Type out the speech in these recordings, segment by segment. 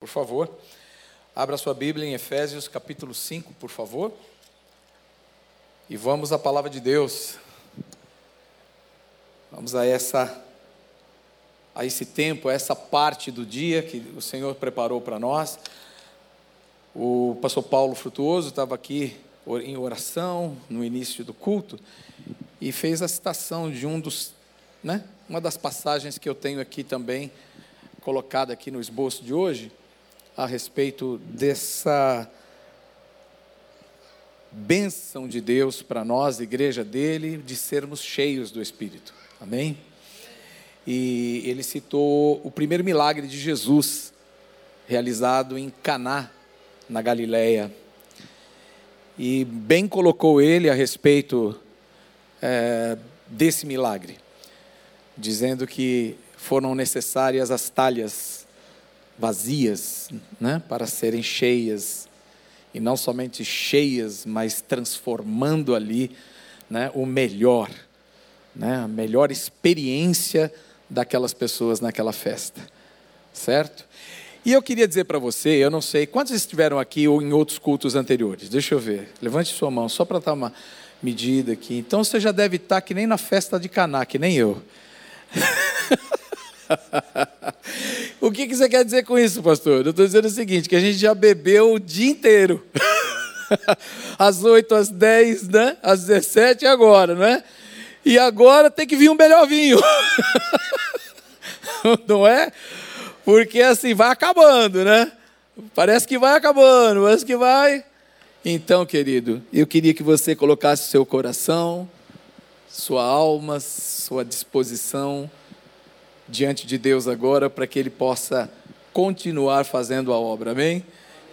Por favor, abra sua Bíblia em Efésios capítulo 5, por favor. E vamos à palavra de Deus. Vamos a essa a esse tempo, a essa parte do dia que o Senhor preparou para nós. O pastor Paulo Frutuoso estava aqui em oração no início do culto e fez a citação de um dos, né, uma das passagens que eu tenho aqui também colocada aqui no esboço de hoje a respeito dessa bênção de Deus para nós, igreja dele, de sermos cheios do Espírito. Amém? E ele citou o primeiro milagre de Jesus, realizado em Caná, na Galileia. E bem colocou ele a respeito é, desse milagre, dizendo que foram necessárias as talhas vazias, né, para serem cheias e não somente cheias, mas transformando ali, né, o melhor, né, a melhor experiência daquelas pessoas naquela festa, certo? E eu queria dizer para você, eu não sei, quantos estiveram aqui ou em outros cultos anteriores? Deixa eu ver, levante sua mão, só para dar uma medida aqui. Então você já deve estar que nem na festa de Caná, que nem eu. o que, que você quer dizer com isso, pastor? Eu estou dizendo o seguinte: que a gente já bebeu o dia inteiro. às 8, às 10, né? às 17 e agora, não é? E agora tem que vir um melhor vinho. não é? Porque assim, vai acabando, né? Parece que vai acabando, parece que vai. Então, querido, eu queria que você colocasse seu coração, sua alma, sua disposição diante de Deus agora para que Ele possa continuar fazendo a obra, amém?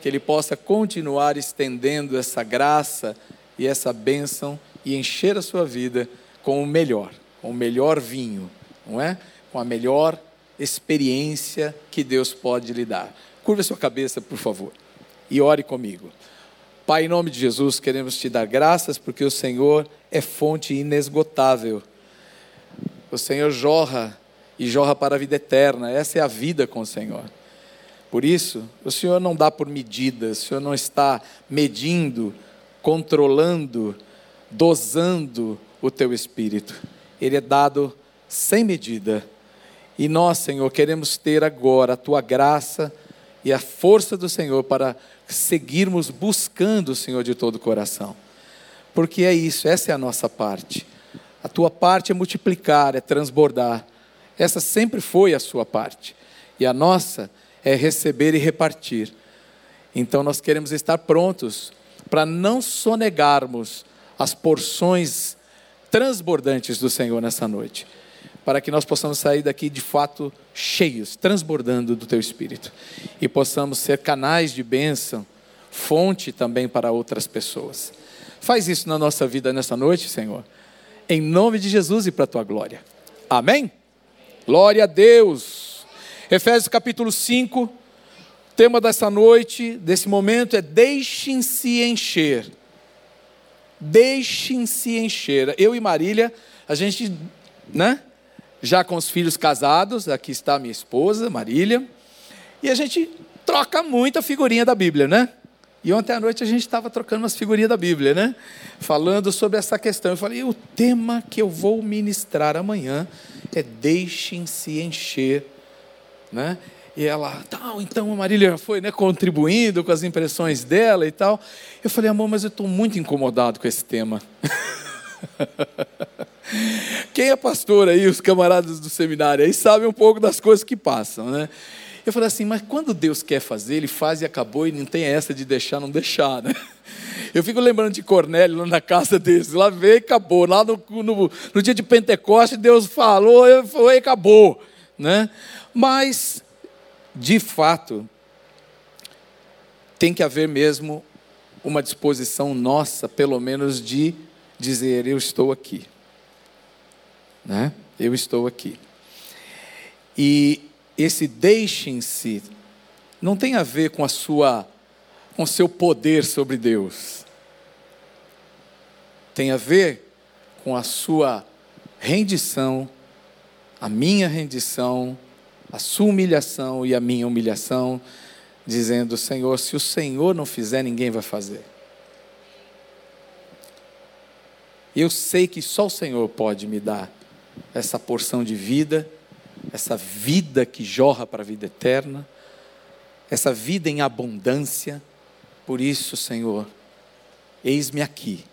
Que Ele possa continuar estendendo essa graça e essa bênção e encher a sua vida com o melhor, com o melhor vinho, não é? Com a melhor experiência que Deus pode lhe dar. Curva sua cabeça, por favor, e ore comigo. Pai, em nome de Jesus, queremos te dar graças porque o Senhor é fonte inesgotável. O Senhor jorra e jorra para a vida eterna. Essa é a vida com o Senhor. Por isso, o Senhor não dá por medidas, o Senhor não está medindo, controlando, dosando o teu espírito. Ele é dado sem medida. E nós, Senhor, queremos ter agora a tua graça e a força do Senhor para seguirmos buscando o Senhor de todo o coração. Porque é isso, essa é a nossa parte. A tua parte é multiplicar, é transbordar. Essa sempre foi a sua parte. E a nossa é receber e repartir. Então nós queremos estar prontos para não sonegarmos as porções transbordantes do Senhor nessa noite, para que nós possamos sair daqui de fato cheios, transbordando do teu espírito e possamos ser canais de bênção, fonte também para outras pessoas. Faz isso na nossa vida nessa noite, Senhor, em nome de Jesus e para a tua glória. Amém? Glória a Deus. Efésios capítulo 5, tema dessa noite, desse momento é deixem-se encher. Deixem-se encher. Eu e Marília, a gente, né? Já com os filhos casados, aqui está minha esposa, Marília, e a gente troca muita figurinha da Bíblia, né? E ontem à noite a gente estava trocando umas figurinhas da Bíblia, né? Falando sobre essa questão. Eu falei, o tema que eu vou ministrar amanhã é deixem-se encher, né? E ela, tal, então a Marília foi né, contribuindo com as impressões dela e tal. Eu falei, amor, mas eu estou muito incomodado com esse tema. Quem é pastor aí, os camaradas do seminário aí, sabem um pouco das coisas que passam, né? Eu falei assim, mas quando Deus quer fazer, Ele faz e acabou, e não tem essa de deixar, não deixar, né? Eu fico lembrando de Cornélio lá na casa deles, lá veio e acabou. Lá no, no, no dia de Pentecostes, Deus falou, foi e acabou, né? Mas, de fato, tem que haver mesmo uma disposição nossa, pelo menos, de dizer: Eu estou aqui. Né? Eu estou aqui. E esse deixem-se não tem a ver com a sua com seu poder sobre Deus. Tem a ver com a sua rendição, a minha rendição, a sua humilhação e a minha humilhação dizendo: Senhor, se o Senhor não fizer, ninguém vai fazer. Eu sei que só o Senhor pode me dar essa porção de vida, essa vida que jorra para a vida eterna, essa vida em abundância. Por isso, Senhor, eis-me aqui.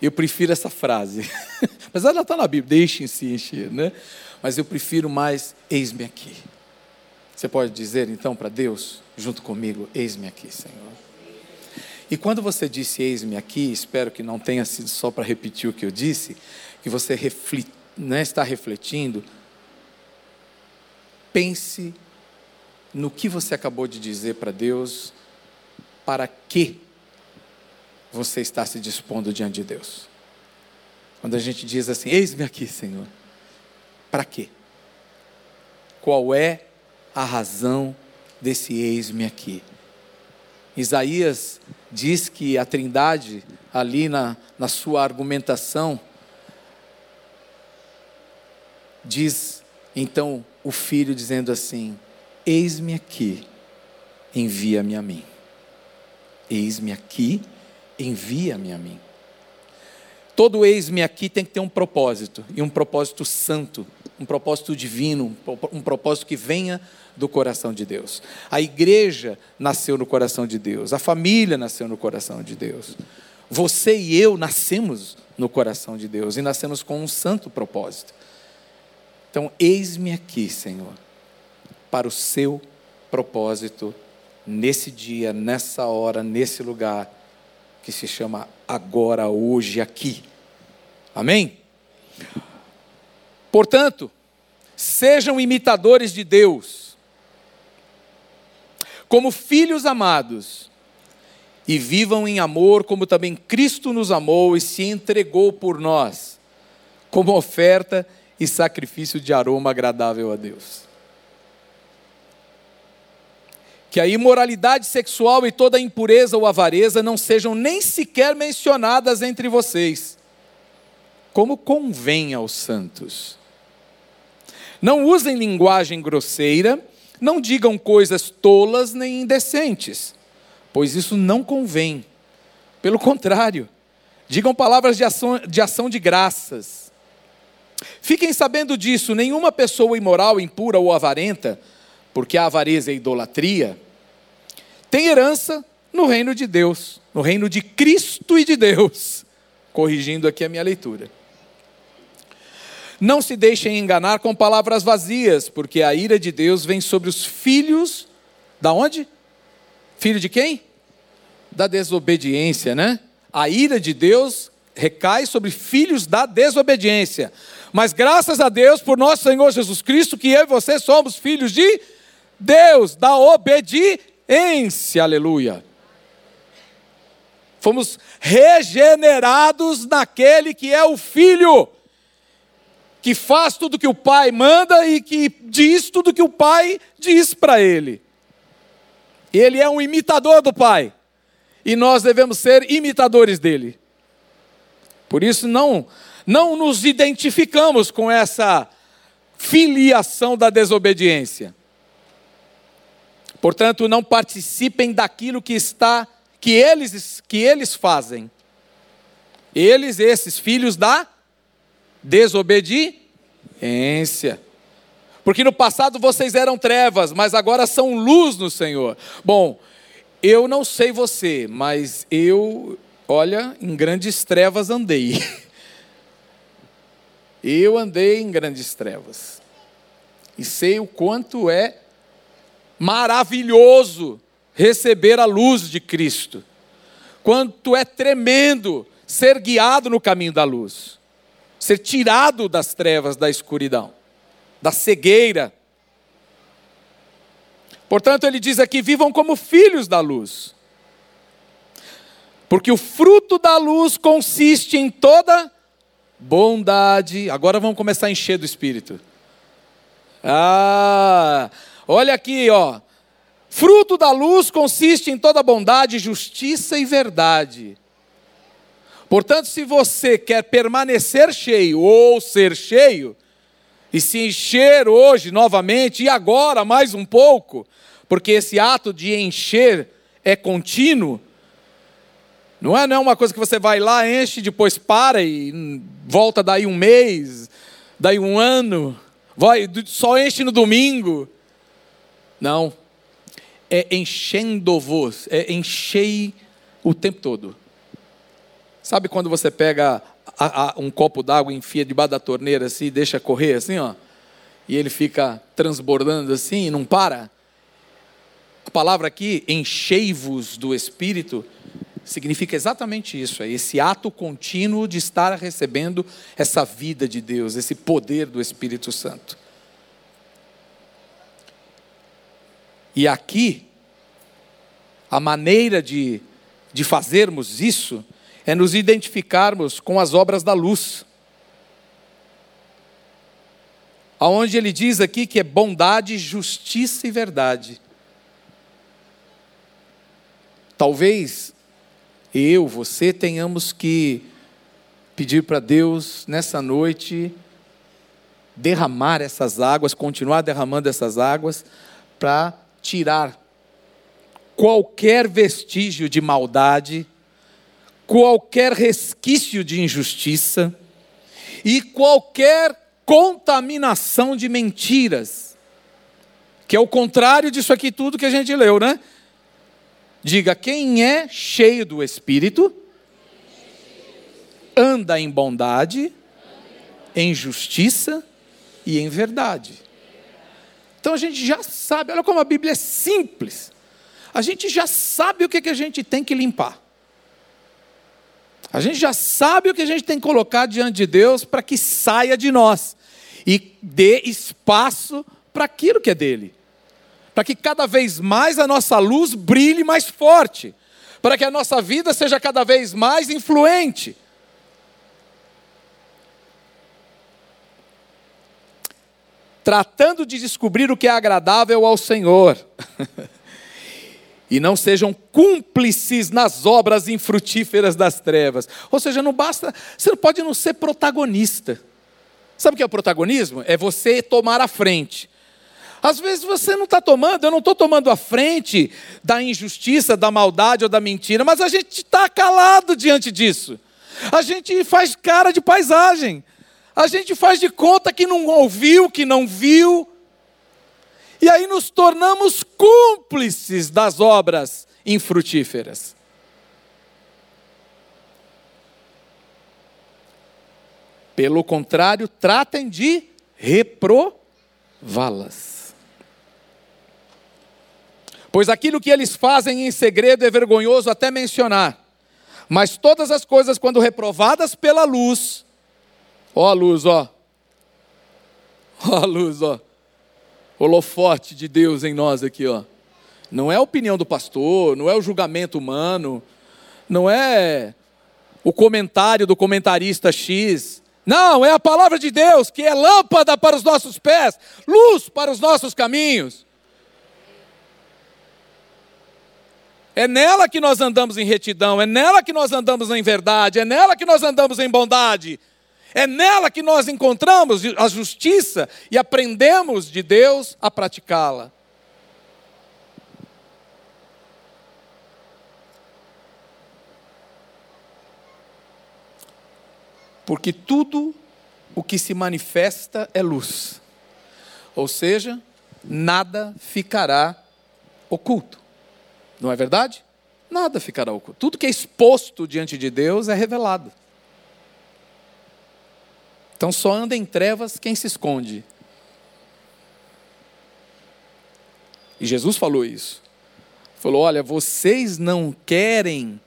Eu prefiro essa frase, mas ela está na Bíblia, deixem-se encher, né? Mas eu prefiro mais, eis-me aqui. Você pode dizer então para Deus, junto comigo, eis-me aqui, Senhor. E quando você disse eis-me aqui, espero que não tenha sido só para repetir o que eu disse, que você reflit, né, está refletindo, pense no que você acabou de dizer para Deus, para que você está se dispondo diante de Deus. Quando a gente diz assim, eis-me aqui, Senhor, para quê? Qual é a razão desse eis-me aqui? Isaías diz que a Trindade, ali na, na sua argumentação, diz então o filho dizendo assim: Eis-me aqui, envia-me a mim. Eis-me aqui, envia-me a mim. Todo eis-me aqui tem que ter um propósito, e um propósito santo, um propósito divino, um propósito que venha do coração de Deus. A igreja nasceu no coração de Deus, a família nasceu no coração de Deus. Você e eu nascemos no coração de Deus e nascemos com um santo propósito. Então, eis-me aqui, Senhor, para o seu propósito, nesse dia, nessa hora, nesse lugar, que se chama agora, hoje, aqui. Amém? Portanto, sejam imitadores de Deus como filhos amados, e vivam em amor, como também Cristo nos amou e se entregou por nós, como oferta e sacrifício de aroma agradável a Deus. Que a imoralidade sexual e toda impureza ou avareza não sejam nem sequer mencionadas entre vocês, como convém aos santos. Não usem linguagem grosseira, não digam coisas tolas nem indecentes, pois isso não convém. Pelo contrário, digam palavras de ação, de ação de graças. Fiquem sabendo disso: nenhuma pessoa imoral, impura ou avarenta, porque a avareza é idolatria, tem herança no reino de Deus, no reino de Cristo e de Deus. Corrigindo aqui a minha leitura. Não se deixem enganar com palavras vazias, porque a ira de Deus vem sobre os filhos da onde? Filho de quem? Da desobediência, né? A ira de Deus recai sobre filhos da desobediência. Mas graças a Deus por nosso Senhor Jesus Cristo, que eu e você somos filhos de Deus, da obediência. Aleluia. Fomos regenerados naquele que é o Filho que faz tudo que o pai manda e que diz tudo que o pai diz para ele. Ele é um imitador do pai. E nós devemos ser imitadores dele. Por isso não não nos identificamos com essa filiação da desobediência. Portanto, não participem daquilo que está que eles que eles fazem. Eles esses filhos da Desobediência. Porque no passado vocês eram trevas, mas agora são luz no Senhor. Bom, eu não sei você, mas eu, olha, em grandes trevas andei. Eu andei em grandes trevas. E sei o quanto é maravilhoso receber a luz de Cristo. Quanto é tremendo ser guiado no caminho da luz ser tirado das trevas da escuridão, da cegueira. Portanto, ele diz aqui: vivam como filhos da luz. Porque o fruto da luz consiste em toda bondade. Agora vamos começar a encher do espírito. Ah, olha aqui, ó. Fruto da luz consiste em toda bondade, justiça e verdade. Portanto, se você quer permanecer cheio ou ser cheio, e se encher hoje novamente, e agora mais um pouco, porque esse ato de encher é contínuo. Não é, não é uma coisa que você vai lá, enche, depois para e volta daí um mês, daí um ano, vai, só enche no domingo. Não. É enchendo-vos, é enchei o tempo todo. Sabe quando você pega a, a, um copo d'água, enfia debaixo da torneira assim, e deixa correr assim, ó, e ele fica transbordando assim e não para? A palavra aqui, enchei-vos do Espírito, significa exatamente isso, é esse ato contínuo de estar recebendo essa vida de Deus, esse poder do Espírito Santo. E aqui, a maneira de, de fazermos isso é nos identificarmos com as obras da luz. Aonde ele diz aqui que é bondade, justiça e verdade. Talvez eu, você tenhamos que pedir para Deus nessa noite derramar essas águas, continuar derramando essas águas para tirar qualquer vestígio de maldade, qualquer resquício de injustiça e qualquer contaminação de mentiras, que é o contrário disso aqui tudo que a gente leu, né? Diga, quem é cheio do Espírito, anda em bondade, em justiça e em verdade. Então a gente já sabe, olha como a Bíblia é simples. A gente já sabe o que, a gente tem que limpar. A gente já sabe o que a gente tem que colocar diante de Deus para que saia de nós e dê espaço para aquilo que é dele. Para que cada vez mais a nossa luz brilhe mais forte, para que a nossa vida seja cada vez mais influente. Tratando de descobrir o que é agradável ao Senhor. e não sejam cúmplices nas obras infrutíferas das trevas. Ou seja, não basta, você não pode não ser protagonista. Sabe o que é o protagonismo? É você tomar a frente. Às vezes você não está tomando, eu não estou tomando a frente da injustiça, da maldade ou da mentira, mas a gente está calado diante disso. A gente faz cara de paisagem. A gente faz de conta que não ouviu, que não viu, e aí nos tornamos cúmplices das obras infrutíferas. Pelo contrário, tratem de reprová-las. Pois aquilo que eles fazem em segredo é vergonhoso até mencionar. Mas todas as coisas, quando reprovadas pela luz, ó a luz, ó. Ó a luz, ó holofote de Deus em nós aqui, ó. Não é a opinião do pastor, não é o julgamento humano, não é o comentário do comentarista X. Não, é a palavra de Deus que é lâmpada para os nossos pés, luz para os nossos caminhos. É nela que nós andamos em retidão, é nela que nós andamos em verdade, é nela que nós andamos em bondade. É nela que nós encontramos a justiça e aprendemos de Deus a praticá-la. Porque tudo o que se manifesta é luz. Ou seja, nada ficará oculto. Não é verdade? Nada ficará oculto. Tudo que é exposto diante de Deus é revelado. Então só anda em trevas quem se esconde. E Jesus falou isso. Falou: Olha, vocês não querem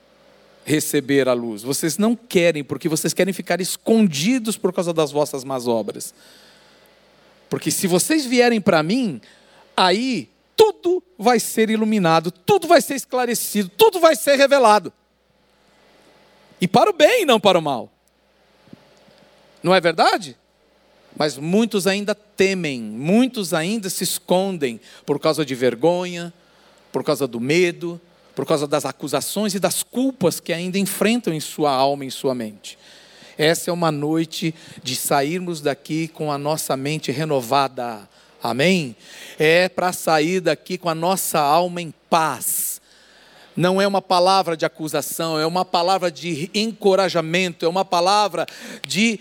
receber a luz, vocês não querem, porque vocês querem ficar escondidos por causa das vossas más obras. Porque se vocês vierem para mim, aí tudo vai ser iluminado, tudo vai ser esclarecido, tudo vai ser revelado. E para o bem não para o mal. Não é verdade? Mas muitos ainda temem, muitos ainda se escondem por causa de vergonha, por causa do medo, por causa das acusações e das culpas que ainda enfrentam em sua alma, em sua mente. Essa é uma noite de sairmos daqui com a nossa mente renovada, Amém? É para sair daqui com a nossa alma em paz. Não é uma palavra de acusação, é uma palavra de encorajamento, é uma palavra de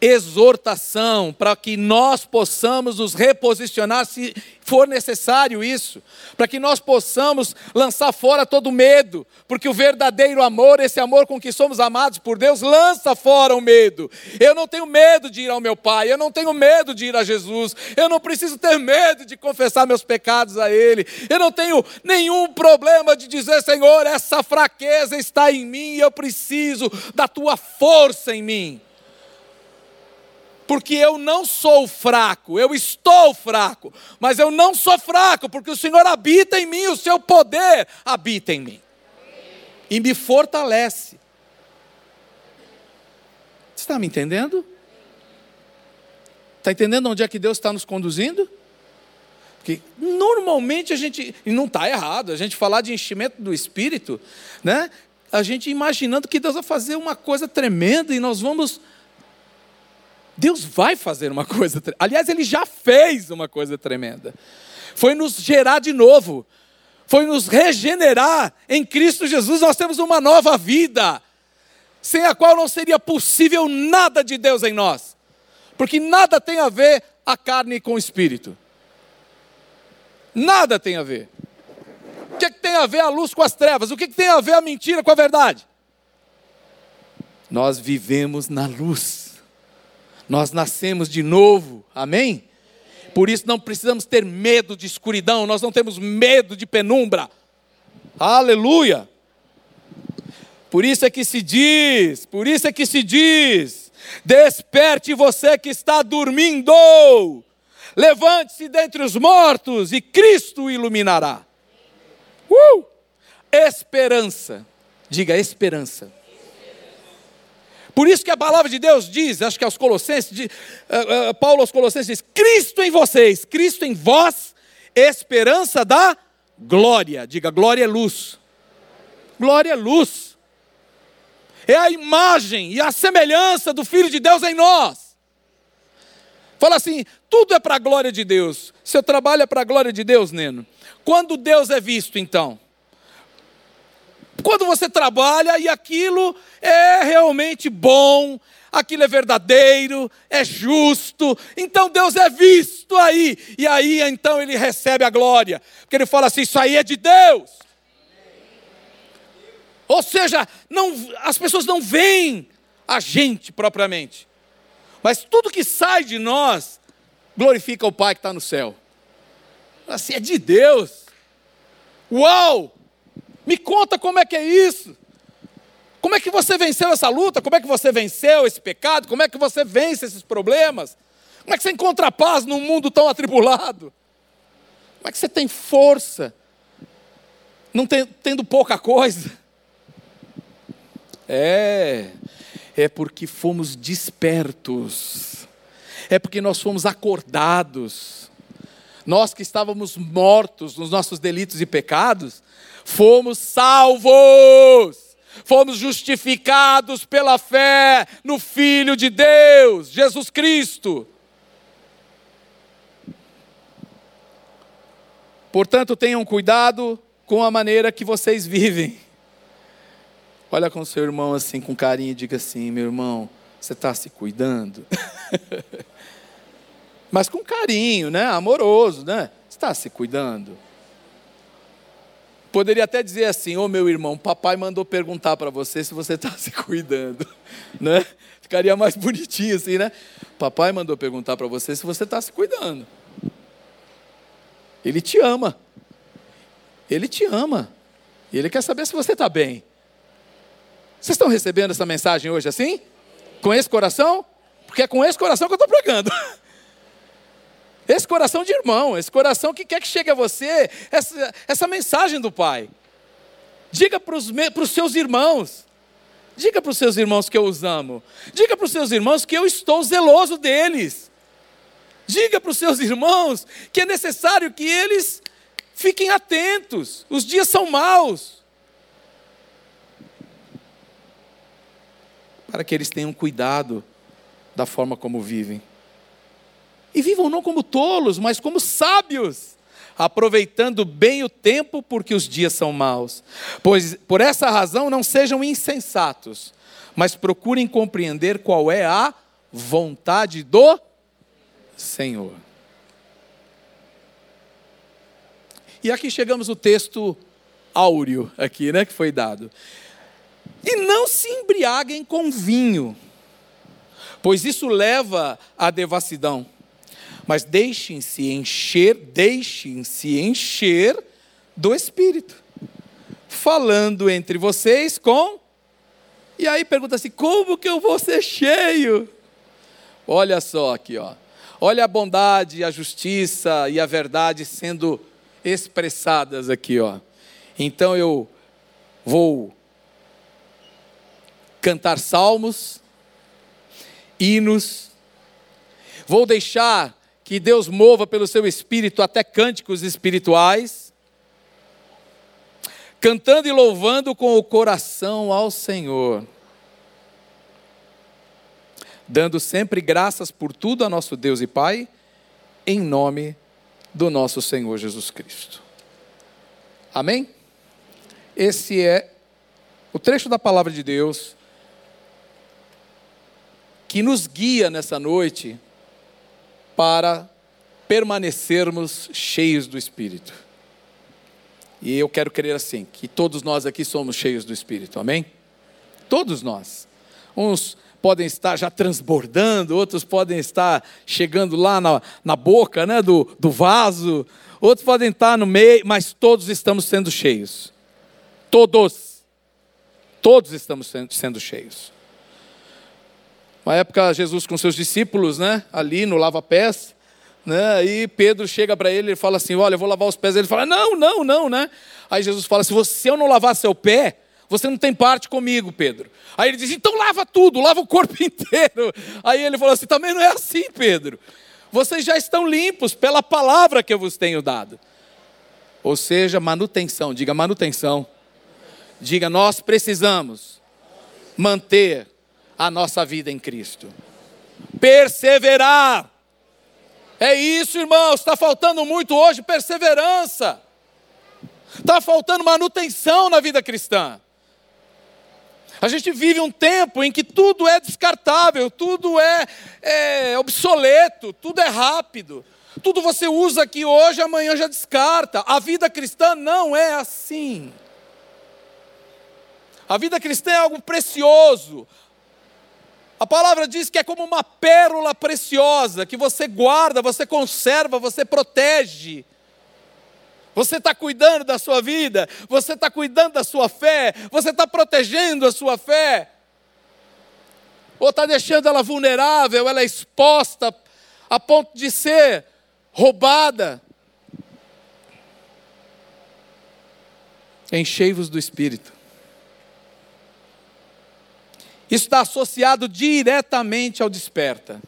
exortação para que nós possamos nos reposicionar se for necessário isso, para que nós possamos lançar fora todo medo, porque o verdadeiro amor, esse amor com que somos amados por Deus, lança fora o medo. Eu não tenho medo de ir ao meu Pai, eu não tenho medo de ir a Jesus, eu não preciso ter medo de confessar meus pecados a Ele, eu não tenho nenhum problema de dizer, Senhor, essa fraqueza está em mim e eu preciso da tua força em mim porque eu não sou fraco, eu estou fraco, mas eu não sou fraco, porque o Senhor habita em mim, o seu poder habita em mim e me fortalece. Você está me entendendo? Está entendendo onde é que Deus está nos conduzindo? Porque normalmente a gente, e não está errado, a gente falar de enchimento do Espírito, né? a gente imaginando que Deus vai fazer uma coisa tremenda e nós vamos Deus vai fazer uma coisa, aliás, Ele já fez uma coisa tremenda. Foi nos gerar de novo, foi nos regenerar em Cristo Jesus. Nós temos uma nova vida, sem a qual não seria possível nada de Deus em nós, porque nada tem a ver a carne com o espírito. Nada tem a ver. O que, é que tem a ver a luz com as trevas? O que, é que tem a ver a mentira com a verdade? Nós vivemos na luz. Nós nascemos de novo, amém? Por isso não precisamos ter medo de escuridão, nós não temos medo de penumbra, aleluia. Por isso é que se diz, por isso é que se diz: desperte você que está dormindo, levante-se dentre os mortos e Cristo o iluminará. Uh! Esperança, diga esperança. Por isso que a palavra de Deus diz, acho que aos Colossenses, de, uh, uh, Paulo aos Colossenses diz: Cristo em vocês, Cristo em vós, esperança da glória. Diga, glória é luz. Glória é luz. É a imagem e a semelhança do Filho de Deus em nós. Fala assim: tudo é para a glória de Deus. Seu trabalho é para a glória de Deus, Neno. Quando Deus é visto, então? Quando você trabalha e aquilo é realmente bom, aquilo é verdadeiro, é justo, então Deus é visto aí, e aí então ele recebe a glória, porque ele fala assim: Isso aí é de Deus. Ou seja, não, as pessoas não veem a gente propriamente, mas tudo que sai de nós glorifica o Pai que está no céu. Assim, é de Deus. Uau! Me conta como é que é isso. Como é que você venceu essa luta? Como é que você venceu esse pecado? Como é que você vence esses problemas? Como é que você encontra paz num mundo tão atribulado? Como é que você tem força, não tem, tendo pouca coisa? É, é porque fomos despertos, é porque nós fomos acordados. Nós que estávamos mortos nos nossos delitos e pecados, fomos salvos, fomos justificados pela fé no Filho de Deus, Jesus Cristo. Portanto, tenham cuidado com a maneira que vocês vivem. Olha com seu irmão assim, com carinho, e diga assim: meu irmão, você está se cuidando? Mas com carinho, né? Amoroso, né? Está se cuidando? Poderia até dizer assim: Ô oh, meu irmão, papai mandou perguntar para você se você está se cuidando, né? Ficaria mais bonitinho assim, né? Papai mandou perguntar para você se você está se cuidando. Ele te ama. Ele te ama. Ele quer saber se você está bem. Vocês estão recebendo essa mensagem hoje assim? Com esse coração? Porque é com esse coração que eu estou pregando. Esse coração de irmão, esse coração que quer que chegue a você essa, essa mensagem do Pai. Diga para os seus irmãos. Diga para os seus irmãos que eu os amo. Diga para os seus irmãos que eu estou zeloso deles. Diga para os seus irmãos que é necessário que eles fiquem atentos. Os dias são maus. Para que eles tenham cuidado da forma como vivem. E vivam não como tolos, mas como sábios, aproveitando bem o tempo, porque os dias são maus. Pois por essa razão não sejam insensatos, mas procurem compreender qual é a vontade do Senhor. E aqui chegamos no texto áureo aqui, né, que foi dado. E não se embriaguem com vinho, pois isso leva à devassidão. Mas deixem-se encher, deixem-se encher do Espírito, falando entre vocês com. E aí pergunta assim: como que eu vou ser cheio? Olha só aqui, ó. Olha a bondade, a justiça e a verdade sendo expressadas aqui, ó. Então eu vou cantar salmos, hinos, vou deixar que Deus mova pelo seu espírito até cânticos espirituais, cantando e louvando com o coração ao Senhor, dando sempre graças por tudo a nosso Deus e Pai, em nome do nosso Senhor Jesus Cristo. Amém? Esse é o trecho da palavra de Deus que nos guia nessa noite para permanecermos cheios do Espírito. E eu quero crer assim, que todos nós aqui somos cheios do Espírito, amém? Todos nós. Uns podem estar já transbordando, outros podem estar chegando lá na, na boca né, do, do vaso, outros podem estar no meio, mas todos estamos sendo cheios. Todos. Todos estamos sendo, sendo cheios. Uma época, Jesus com seus discípulos, né, ali no lava-pés, né, aí Pedro chega para ele e fala assim: Olha, eu vou lavar os pés. Ele fala: Não, não, não, né? Aí Jesus fala: Se você não lavar seu pé, você não tem parte comigo, Pedro. Aí ele diz: Então lava tudo, lava o corpo inteiro. Aí ele falou assim: Também não é assim, Pedro. Vocês já estão limpos pela palavra que eu vos tenho dado. Ou seja, manutenção, diga manutenção. Diga, nós precisamos manter a nossa vida em Cristo. Perseverar. É isso, irmãos. Está faltando muito hoje perseverança. Está faltando manutenção na vida cristã. A gente vive um tempo em que tudo é descartável, tudo é, é, obsoleto, tudo é rápido. Tudo você usa aqui hoje, amanhã já descarta. A vida cristã não é assim. A vida cristã é algo precioso. A palavra diz que é como uma pérola preciosa que você guarda, você conserva, você protege. Você está cuidando da sua vida, você está cuidando da sua fé, você está protegendo a sua fé, ou está deixando ela vulnerável, ela é exposta a ponto de ser roubada. Enchei-vos do Espírito. Isso está associado diretamente ao desperta.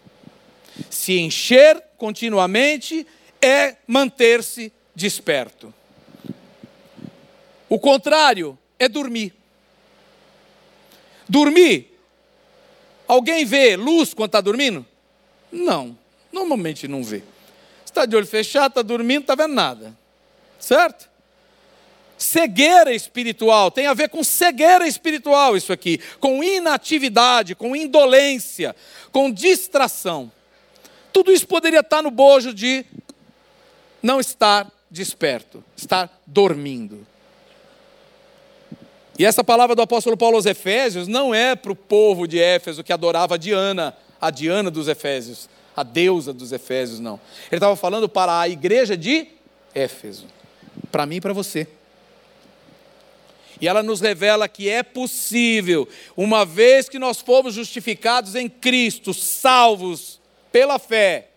Se encher continuamente é manter-se desperto. O contrário é dormir. Dormir. Alguém vê luz quando está dormindo? Não, normalmente não vê. Está de olho fechado, está dormindo, está vendo nada. Certo? Cegueira espiritual, tem a ver com cegueira espiritual isso aqui, com inatividade, com indolência, com distração. Tudo isso poderia estar no bojo de não estar desperto, estar dormindo. E essa palavra do apóstolo Paulo aos Efésios não é para o povo de Éfeso que adorava a Diana, a Diana dos Efésios, a deusa dos Efésios, não. Ele estava falando para a igreja de Éfeso, para mim e para você. E ela nos revela que é possível, uma vez que nós fomos justificados em Cristo, salvos pela fé,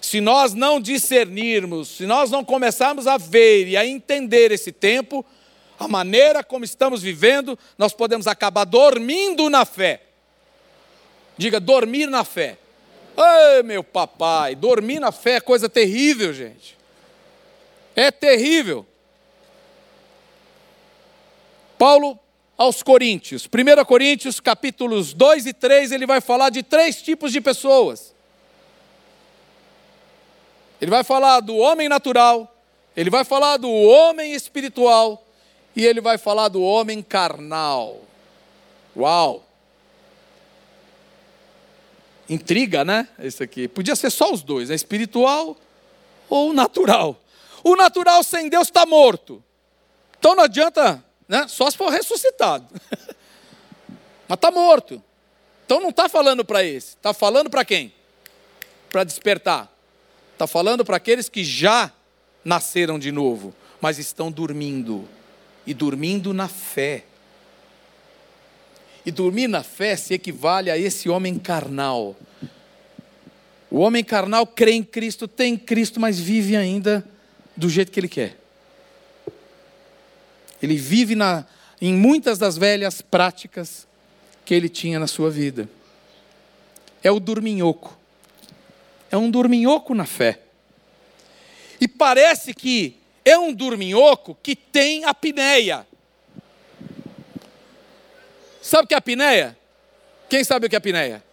se nós não discernirmos, se nós não começarmos a ver e a entender esse tempo, a maneira como estamos vivendo, nós podemos acabar dormindo na fé. Diga, dormir na fé. Ai, meu papai, dormir na fé é coisa terrível, gente. É terrível. Paulo aos Coríntios, 1 Coríntios capítulos 2 e 3, ele vai falar de três tipos de pessoas. Ele vai falar do homem natural, ele vai falar do homem espiritual e ele vai falar do homem carnal. Uau! Intriga, né? Isso aqui. Podia ser só os dois, né? espiritual ou natural. O natural sem Deus está morto. Então não adianta, né? Só se for ressuscitado. Mas está morto. Então não está falando para esse. Está falando para quem? Para despertar. Está falando para aqueles que já nasceram de novo, mas estão dormindo. E dormindo na fé. E dormir na fé se equivale a esse homem carnal. O homem carnal crê em Cristo, tem Cristo, mas vive ainda do jeito que ele quer. Ele vive na, em muitas das velhas práticas que ele tinha na sua vida. É o dorminhoco. É um dorminhoco na fé. E parece que é um dorminhoco que tem apneia. Sabe o que é apneia? Quem sabe o que é apneia?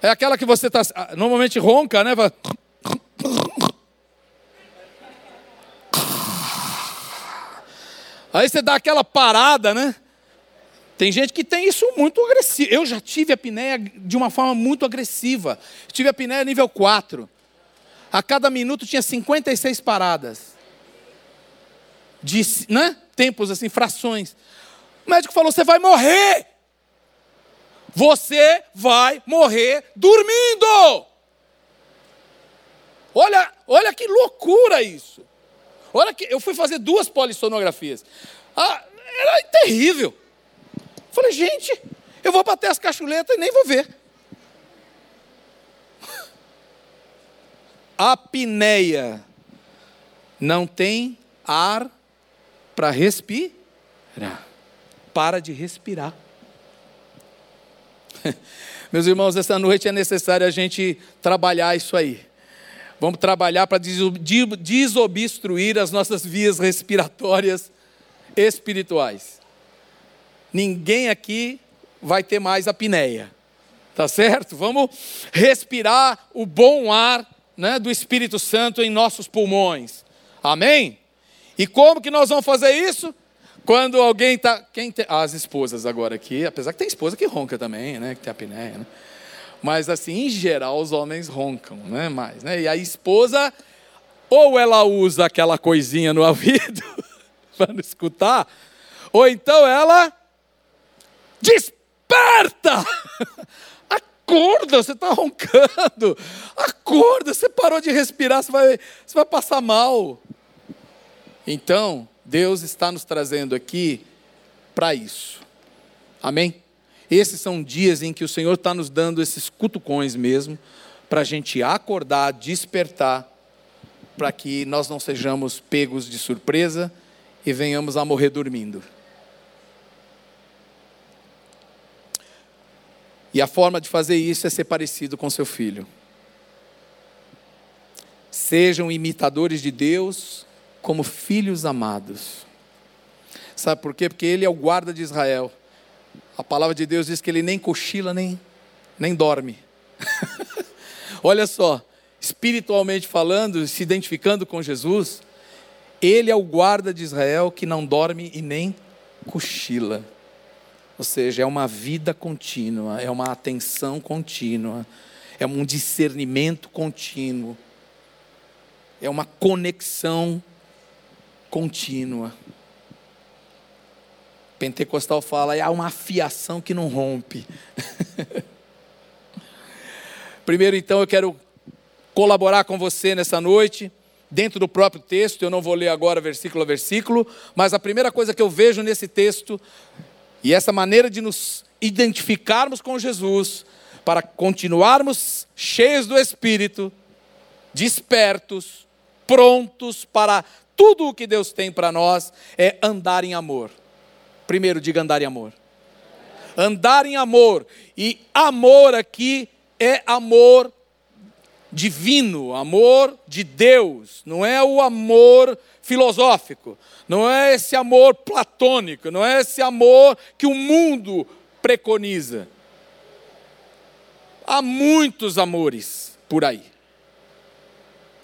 É aquela que você está. Normalmente ronca, né? Aí você dá aquela parada, né? Tem gente que tem isso muito agressivo. Eu já tive apneia de uma forma muito agressiva. Tive apneia nível 4. A cada minuto tinha 56 paradas. De, né? Tempos assim, frações. O médico falou: você vai morrer. Você vai morrer dormindo. Olha, olha que loucura isso. Olha que eu fui fazer duas polissonografias. Ah, era terrível. Falei, gente, eu vou bater as cachuletas e nem vou ver. Apneia não tem ar para respirar. Para de respirar. Meus irmãos, essa noite é necessário a gente trabalhar isso aí. Vamos trabalhar para desobstruir as nossas vias respiratórias espirituais. Ninguém aqui vai ter mais apneia. Tá certo? Vamos respirar o bom ar né, do Espírito Santo em nossos pulmões. Amém? E como que nós vamos fazer isso? Quando alguém está. Quem as esposas agora aqui, apesar que tem esposa que ronca também, né? Que tem apneia, né? Mas assim, em geral, os homens roncam, né? Mais, né? E a esposa, ou ela usa aquela coisinha no ouvido para não escutar, ou então ela desperta! Acorda, você está roncando. Acorda, você parou de respirar, você vai, você vai passar mal. Então, Deus está nos trazendo aqui para isso. Amém? Esses são dias em que o Senhor está nos dando esses cutucões mesmo, para a gente acordar, despertar, para que nós não sejamos pegos de surpresa e venhamos a morrer dormindo. E a forma de fazer isso é ser parecido com seu filho. Sejam imitadores de Deus como filhos amados. Sabe por quê? Porque ele é o guarda de Israel. A palavra de Deus diz que ele nem cochila, nem, nem dorme. Olha só, espiritualmente falando, se identificando com Jesus, ele é o guarda de Israel que não dorme e nem cochila. Ou seja, é uma vida contínua, é uma atenção contínua, é um discernimento contínuo, é uma conexão contínua. Pentecostal fala, é uma afiação que não rompe. Primeiro, então, eu quero colaborar com você nessa noite, dentro do próprio texto, eu não vou ler agora versículo a versículo, mas a primeira coisa que eu vejo nesse texto, e essa maneira de nos identificarmos com Jesus, para continuarmos cheios do Espírito, despertos, prontos para tudo o que Deus tem para nós, é andar em amor. Primeiro, diga andar em amor. Andar em amor. E amor aqui é amor divino, amor de Deus, não é o amor filosófico, não é esse amor platônico, não é esse amor que o mundo preconiza. Há muitos amores por aí.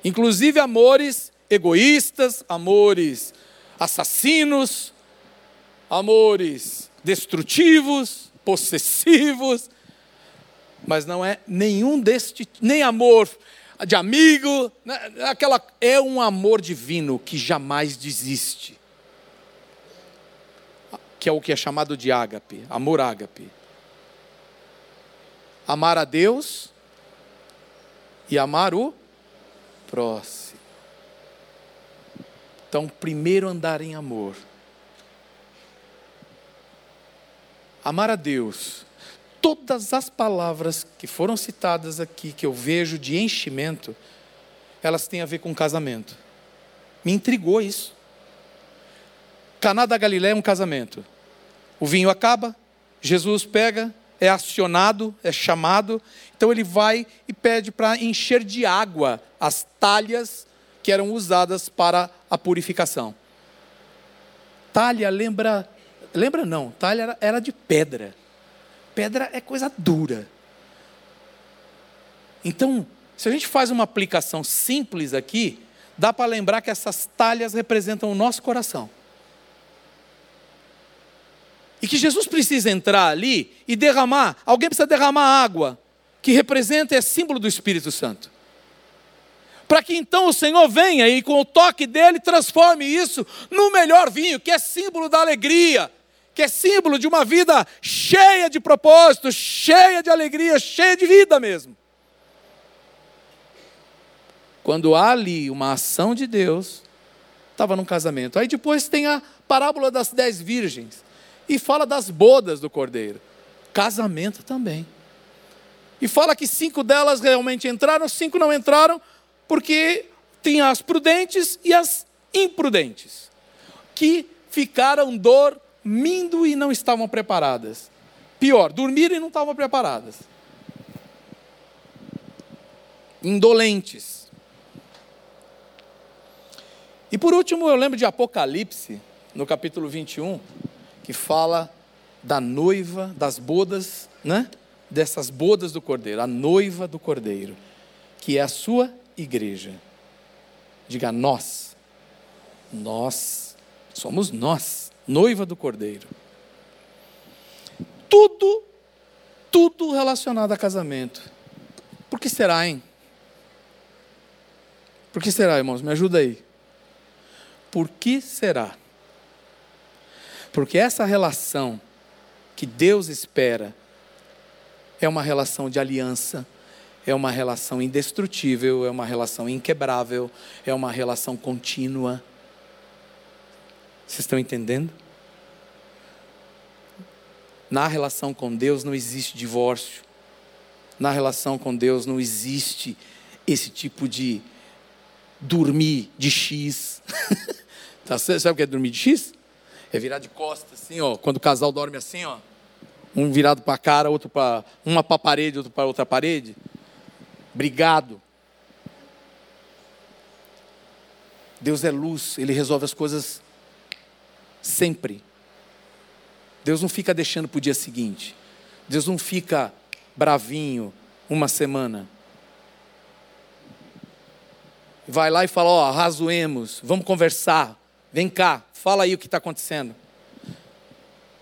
Inclusive amores egoístas, amores assassinos, amores destrutivos, possessivos, mas não é nenhum deste, nem amor de amigo, né, aquela é um amor divino que jamais desiste. Que é o que é chamado de ágape, amor ágape. Amar a Deus e amar o próximo. Então, primeiro andar em amor. Amar a Deus todas as palavras que foram citadas aqui, que eu vejo de enchimento, elas têm a ver com casamento. Me intrigou isso. Caná da Galiléia é um casamento. O vinho acaba, Jesus pega, é acionado, é chamado, então ele vai e pede para encher de água as talhas que eram usadas para a purificação. Talha lembra, lembra não, talha era, era de pedra. Pedra é coisa dura. Então, se a gente faz uma aplicação simples aqui, dá para lembrar que essas talhas representam o nosso coração. E que Jesus precisa entrar ali e derramar, alguém precisa derramar água, que representa, é símbolo do Espírito Santo. Para que então o Senhor venha e com o toque dele transforme isso no melhor vinho, que é símbolo da alegria, que é símbolo de uma vida cheia de propósitos, cheia de alegria, cheia de vida mesmo. Quando há ali uma ação de Deus, estava num casamento. Aí depois tem a parábola das dez virgens, e fala das bodas do cordeiro. Casamento também. E fala que cinco delas realmente entraram, cinco não entraram, porque tem as prudentes e as imprudentes, que ficaram dor mindo e não estavam preparadas. Pior, dormiram e não estavam preparadas. Indolentes. E por último, eu lembro de Apocalipse, no capítulo 21, que fala da noiva, das bodas, né? Dessas bodas do cordeiro, a noiva do cordeiro, que é a sua igreja. Diga nós. Nós somos nós noiva do cordeiro. Tudo, tudo relacionado a casamento. Por que será, hein? Por que será, irmãos? Me ajuda aí. Por que será? Porque essa relação que Deus espera é uma relação de aliança, é uma relação indestrutível, é uma relação inquebrável, é uma relação contínua. Vocês estão entendendo? Na relação com Deus não existe divórcio. Na relação com Deus não existe esse tipo de dormir de X. tá, sabe o que é dormir de X? É virar de costas, assim, ó. Quando o casal dorme assim, ó. Um virado para a cara, outro para uma para a parede, outro para outra parede. Brigado. Deus é luz, Ele resolve as coisas sempre. Deus não fica deixando para o dia seguinte. Deus não fica bravinho uma semana. Vai lá e fala: Ó, razoemos, vamos conversar. Vem cá, fala aí o que está acontecendo.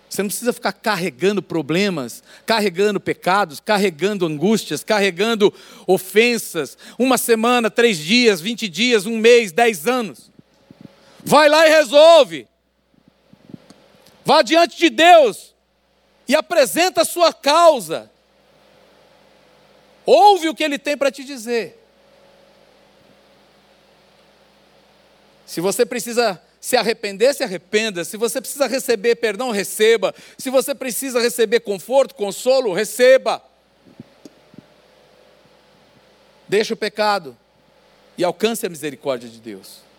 Você não precisa ficar carregando problemas, carregando pecados, carregando angústias, carregando ofensas. Uma semana, três dias, vinte dias, um mês, dez anos. Vai lá e resolve. Vá diante de Deus e apresenta a sua causa. Ouve o que ele tem para te dizer. Se você precisa se arrepender, se arrependa. Se você precisa receber perdão, receba. Se você precisa receber conforto, consolo, receba. Deixa o pecado e alcance a misericórdia de Deus.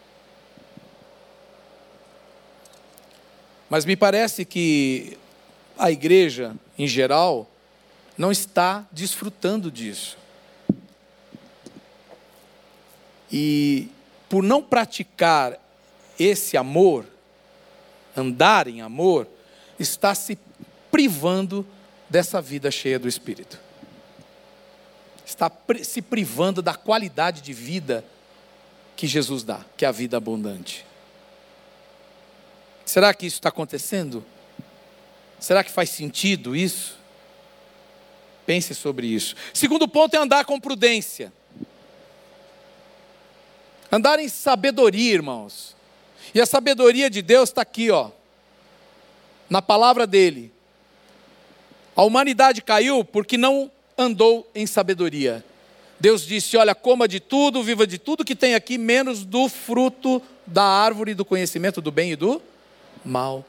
Mas me parece que a igreja, em geral, não está desfrutando disso. E por não praticar esse amor, andar em amor, está se privando dessa vida cheia do Espírito. Está se privando da qualidade de vida que Jesus dá, que é a vida abundante. Será que isso está acontecendo? Será que faz sentido isso? Pense sobre isso. Segundo ponto é andar com prudência. Andar em sabedoria, irmãos. E a sabedoria de Deus está aqui, ó, na palavra dele. A humanidade caiu porque não andou em sabedoria. Deus disse: Olha, coma de tudo, viva de tudo que tem aqui, menos do fruto da árvore do conhecimento do bem e do mal.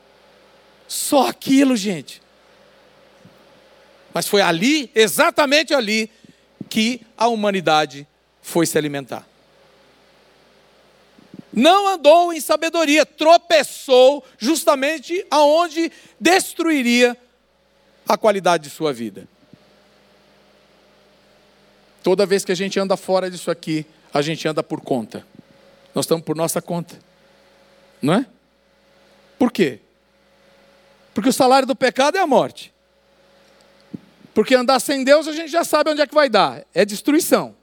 Só aquilo, gente. Mas foi ali, exatamente ali, que a humanidade foi se alimentar não andou em sabedoria, tropeçou justamente aonde destruiria a qualidade de sua vida. Toda vez que a gente anda fora disso aqui, a gente anda por conta. Nós estamos por nossa conta. Não é? Por quê? Porque o salário do pecado é a morte. Porque andar sem Deus a gente já sabe onde é que vai dar é destruição.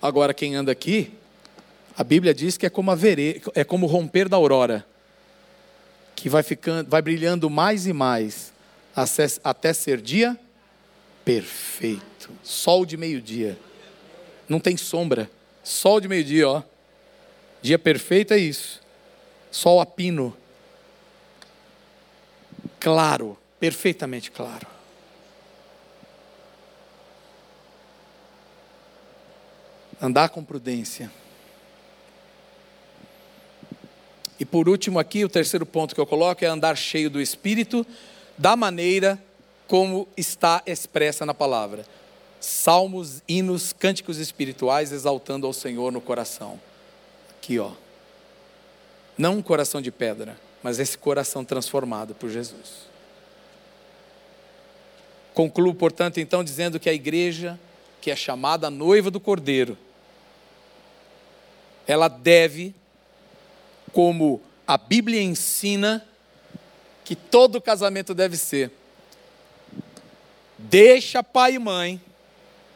Agora, quem anda aqui, a Bíblia diz que é como, vere... é como romper da aurora, que vai, ficando, vai brilhando mais e mais, até ser dia perfeito. Sol de meio-dia. Não tem sombra. Sol de meio-dia, ó. Dia perfeito é isso. Sol a pino. Claro, perfeitamente claro. Andar com prudência. E por último, aqui, o terceiro ponto que eu coloco é andar cheio do Espírito, da maneira como está expressa na palavra. Salmos, hinos, cânticos espirituais exaltando ao Senhor no coração. Aqui, ó. Não um coração de pedra, mas esse coração transformado por Jesus. Concluo, portanto, então, dizendo que a igreja, que é chamada noiva do Cordeiro, ela deve, como a Bíblia ensina, que todo casamento deve ser. Deixa pai e mãe,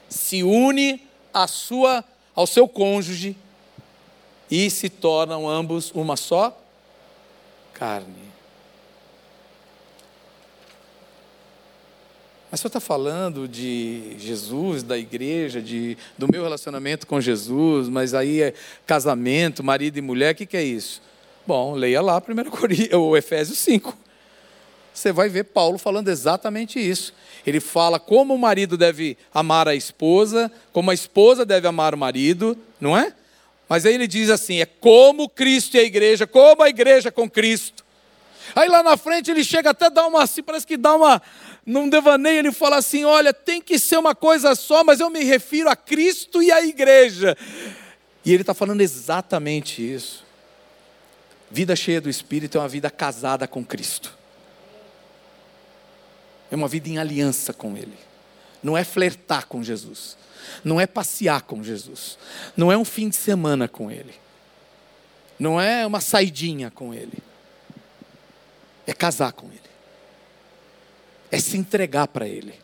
se une à sua, ao seu cônjuge e se tornam ambos uma só carne. Mas você está falando de Jesus, da igreja, de, do meu relacionamento com Jesus, mas aí é casamento, marido e mulher, o que, que é isso? Bom, leia lá 1 o Efésios 5. Você vai ver Paulo falando exatamente isso. Ele fala como o marido deve amar a esposa, como a esposa deve amar o marido, não é? Mas aí ele diz assim: é como Cristo e a igreja, como a igreja com Cristo. Aí lá na frente ele chega até dar uma assim, parece que dá uma, num devaneio, ele fala assim: olha, tem que ser uma coisa só, mas eu me refiro a Cristo e a igreja. E ele está falando exatamente isso. Vida cheia do Espírito é uma vida casada com Cristo. É uma vida em aliança com Ele. Não é flertar com Jesus. Não é passear com Jesus. Não é um fim de semana com Ele. Não é uma saidinha com Ele é casar com Ele, é se entregar para Ele.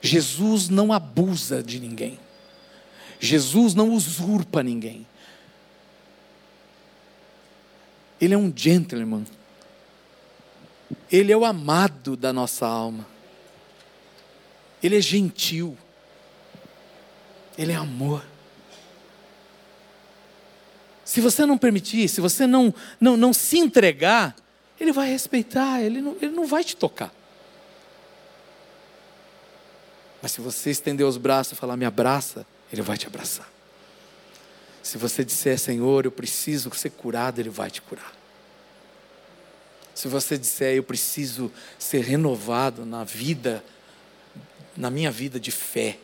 Jesus não abusa de ninguém, Jesus não usurpa ninguém. Ele é um gentleman, ele é o amado da nossa alma, ele é gentil, ele é amor. Se você não permitir, se você não, não, não se entregar, ele vai respeitar, ele não, ele não vai te tocar. Mas se você estender os braços e falar, me abraça, ele vai te abraçar. Se você disser, Senhor, eu preciso ser curado, ele vai te curar. Se você disser, eu preciso ser renovado na vida, na minha vida de fé,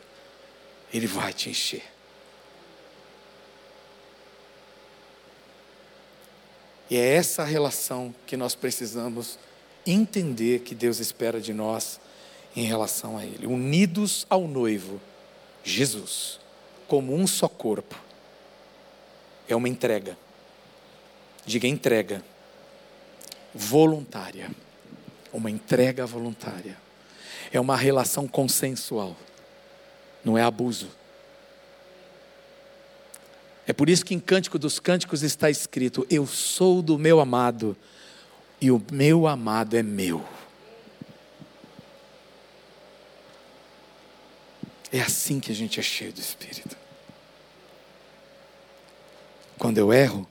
ele vai te encher. E é essa relação que nós precisamos entender que Deus espera de nós em relação a Ele. Unidos ao noivo, Jesus, como um só corpo. É uma entrega. Diga entrega. Voluntária. Uma entrega voluntária. É uma relação consensual. não é abuso. É por isso que em Cântico dos Cânticos está escrito: Eu sou do meu amado, e o meu amado é meu. É assim que a gente é cheio do Espírito. Quando eu erro,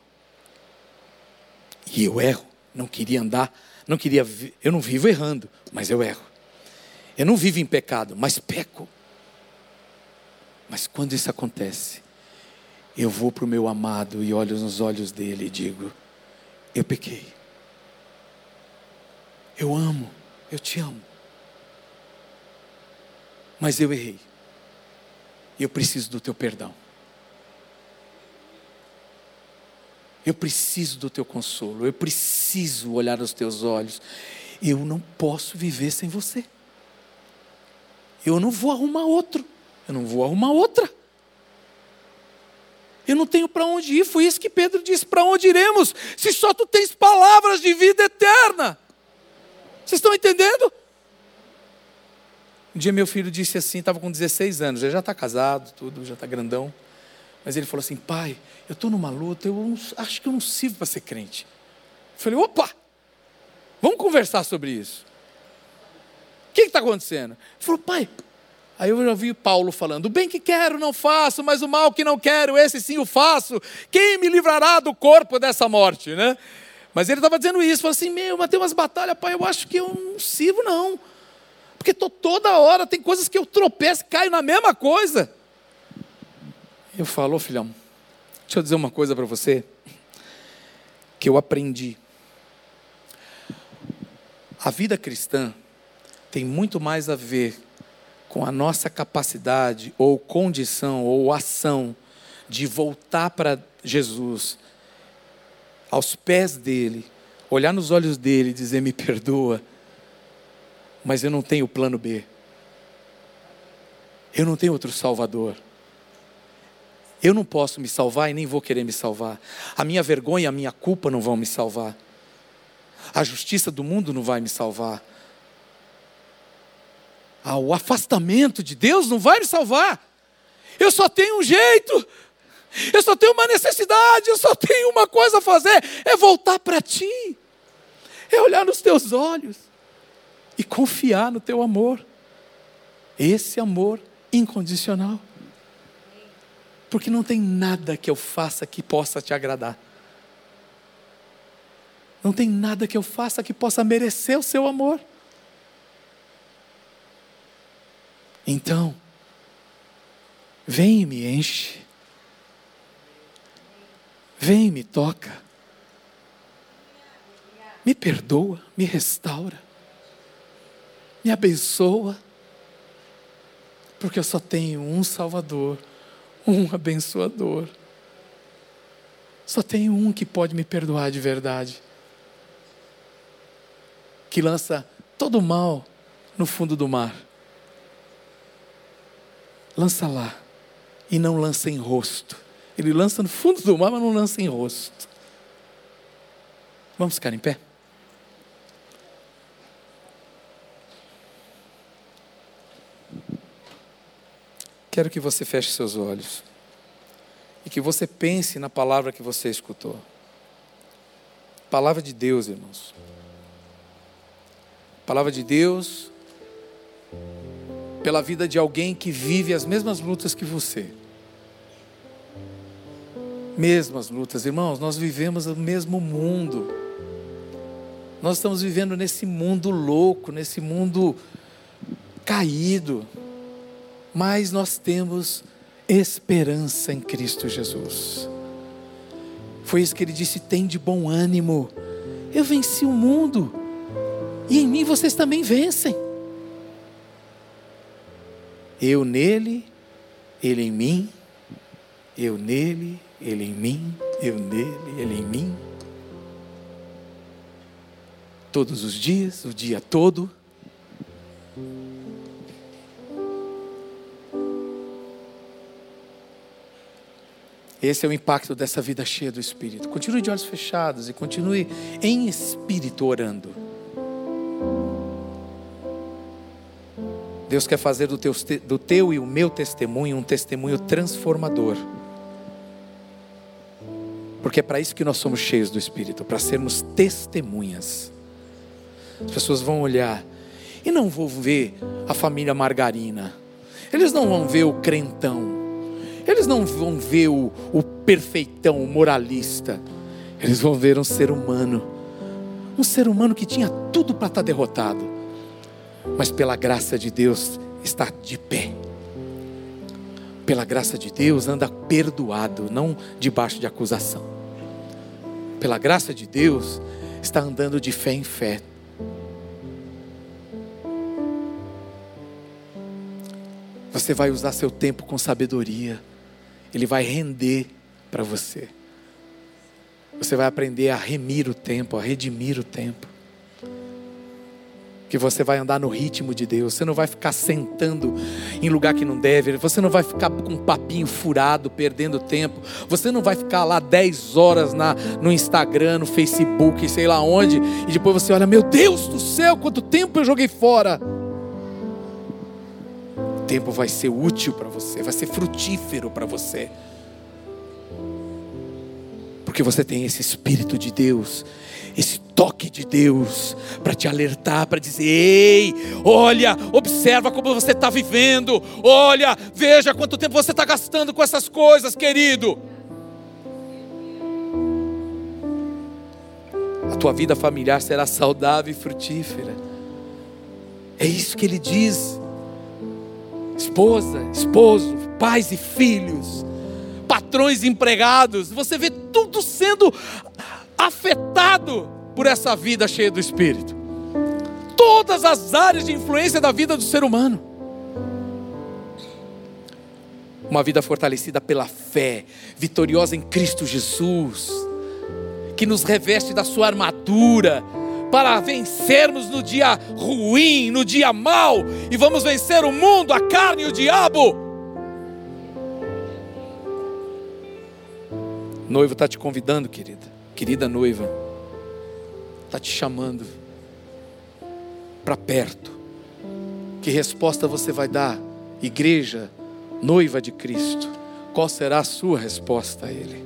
e eu erro, não queria andar, não queria, eu não vivo errando, mas eu erro. Eu não vivo em pecado, mas peco. Mas quando isso acontece, eu vou para o meu amado e olho nos olhos dele e digo: Eu pequei. Eu amo, eu te amo. Mas eu errei. Eu preciso do teu perdão. Eu preciso do teu consolo. Eu preciso olhar nos teus olhos. Eu não posso viver sem você. Eu não vou arrumar outro. Eu não vou arrumar outra. Eu não tenho para onde ir. Foi isso que Pedro disse: para onde iremos? Se só tu tens palavras de vida eterna. Vocês estão entendendo? Um dia meu filho disse assim, estava com 16 anos, ele já está casado, tudo, já está grandão. Mas ele falou assim: pai, eu estou numa luta, eu acho que eu não sirvo para ser crente. Eu falei: opa, vamos conversar sobre isso. O que está acontecendo? Ele falou: pai, Aí eu já ouvi Paulo falando: o bem que quero não faço, mas o mal que não quero, esse sim o faço. Quem me livrará do corpo dessa morte, né? Mas ele estava dizendo isso, falou assim: meu, mas tem umas batalhas, pai, eu acho que eu não sirvo, não. Porque estou toda hora, tem coisas que eu tropeço, caio na mesma coisa. Eu falo, filhão, deixa eu dizer uma coisa para você, que eu aprendi. A vida cristã tem muito mais a ver com a nossa capacidade, ou condição, ou ação de voltar para Jesus, aos pés dele, olhar nos olhos dele e dizer: Me perdoa, mas eu não tenho plano B. Eu não tenho outro Salvador. Eu não posso me salvar e nem vou querer me salvar. A minha vergonha, a minha culpa não vão me salvar. A justiça do mundo não vai me salvar. Ah, o afastamento de Deus não vai me salvar. Eu só tenho um jeito. Eu só tenho uma necessidade, eu só tenho uma coisa a fazer, é voltar para ti. É olhar nos teus olhos e confiar no teu amor. Esse amor incondicional porque não tem nada que eu faça que possa te agradar. Não tem nada que eu faça que possa merecer o seu amor. Então, vem e me enche. Vem e me toca. Me perdoa, me restaura. Me abençoa. Porque eu só tenho um Salvador um abençoador. Só tem um que pode me perdoar de verdade. Que lança todo o mal no fundo do mar. Lança lá. E não lança em rosto. Ele lança no fundo do mar, mas não lança em rosto. Vamos ficar em pé? Quero que você feche seus olhos e que você pense na palavra que você escutou. Palavra de Deus, irmãos. Palavra de Deus pela vida de alguém que vive as mesmas lutas que você. Mesmas lutas, irmãos, nós vivemos o mesmo mundo. Nós estamos vivendo nesse mundo louco, nesse mundo caído mas nós temos esperança em Cristo Jesus. Foi isso que ele disse: tem de bom ânimo. Eu venci o mundo, e em mim vocês também vencem. Eu nele, ele em mim, eu nele, ele em mim, eu nele, ele em mim. Todos os dias, o dia todo. Esse é o impacto dessa vida cheia do Espírito. Continue de olhos fechados e continue em espírito orando. Deus quer fazer do teu, do teu e o meu testemunho um testemunho transformador. Porque é para isso que nós somos cheios do Espírito para sermos testemunhas. As pessoas vão olhar e não vão ver a família margarina, eles não vão ver o crentão, eles não vão ver o, o perfeitão, o moralista, eles vão ver um ser humano, um ser humano que tinha tudo para estar tá derrotado, mas pela graça de Deus está de pé. Pela graça de Deus anda perdoado, não debaixo de acusação. Pela graça de Deus está andando de fé em fé. Você vai usar seu tempo com sabedoria. Ele vai render para você. Você vai aprender a remir o tempo, a redimir o tempo que você vai andar no ritmo de Deus. Você não vai ficar sentando em lugar que não deve. Você não vai ficar com um papinho furado, perdendo tempo. Você não vai ficar lá 10 horas na, no Instagram, no Facebook, sei lá onde. E depois você olha, meu Deus do céu, quanto tempo eu joguei fora. O tempo vai ser útil para você, vai ser frutífero para você. Porque você tem esse Espírito de Deus esse toque de Deus para te alertar, para dizer: ei, olha, observa como você está vivendo, olha, veja quanto tempo você está gastando com essas coisas, querido. A tua vida familiar será saudável e frutífera. É isso que ele diz. Esposa, esposo, pais e filhos, patrões e empregados, você vê tudo sendo afetado por essa vida cheia do Espírito. Todas as áreas de influência da vida do ser humano. Uma vida fortalecida pela fé, vitoriosa em Cristo Jesus, que nos reveste da sua armadura, para vencermos no dia ruim, no dia mau, e vamos vencer o mundo, a carne e o diabo. Noivo está te convidando, querida querida noiva, está te chamando para perto. Que resposta você vai dar, igreja, noiva de Cristo? Qual será a sua resposta a Ele?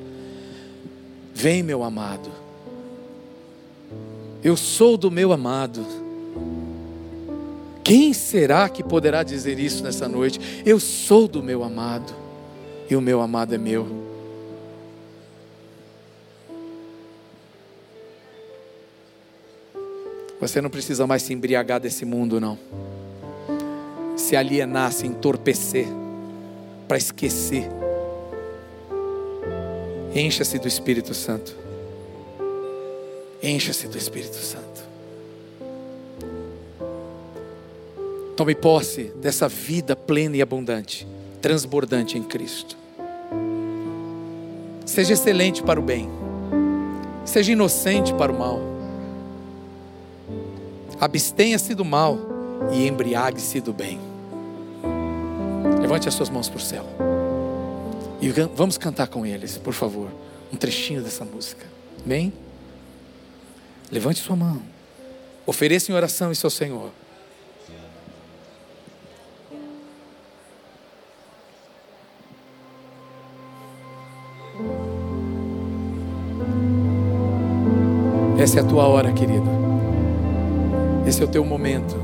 Vem, meu amado. Eu sou do meu amado. Quem será que poderá dizer isso nessa noite? Eu sou do meu amado, e o meu amado é meu. Você não precisa mais se embriagar desse mundo, não. Se alienar, se entorpecer, para esquecer. Encha-se do Espírito Santo. Encha-se do Espírito Santo. Tome posse dessa vida plena e abundante, transbordante em Cristo. Seja excelente para o bem, seja inocente para o mal abstenha-se do mal e embriague-se do bem. Levante as suas mãos para o céu. E vamos cantar com eles, por favor, um trechinho dessa música. Bem? Levante sua mão. Ofereça em oração isso ao Senhor. Essa é a tua hora, querido. Esse é o teu momento.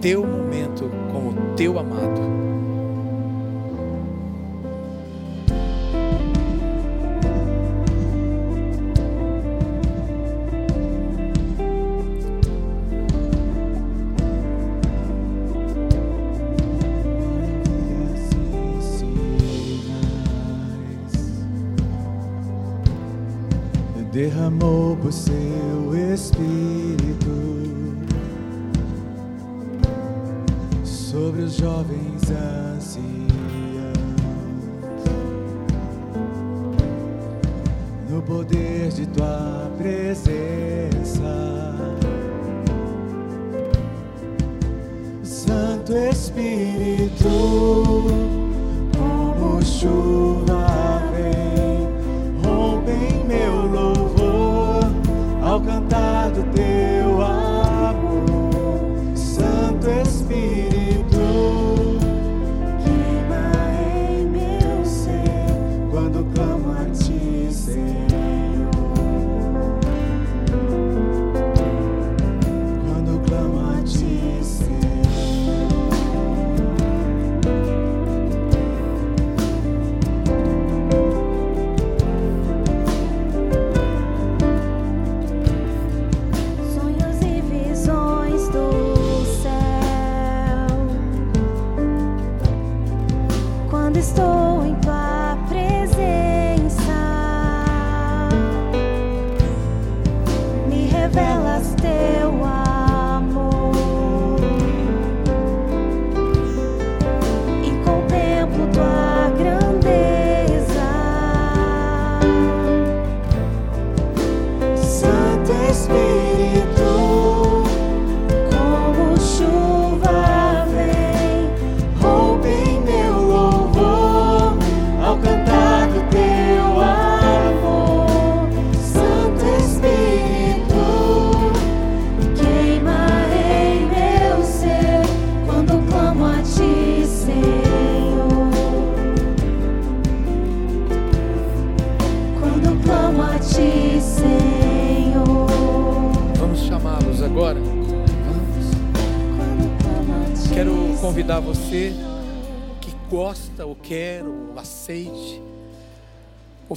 Teu momento com o teu amado. derramou por seu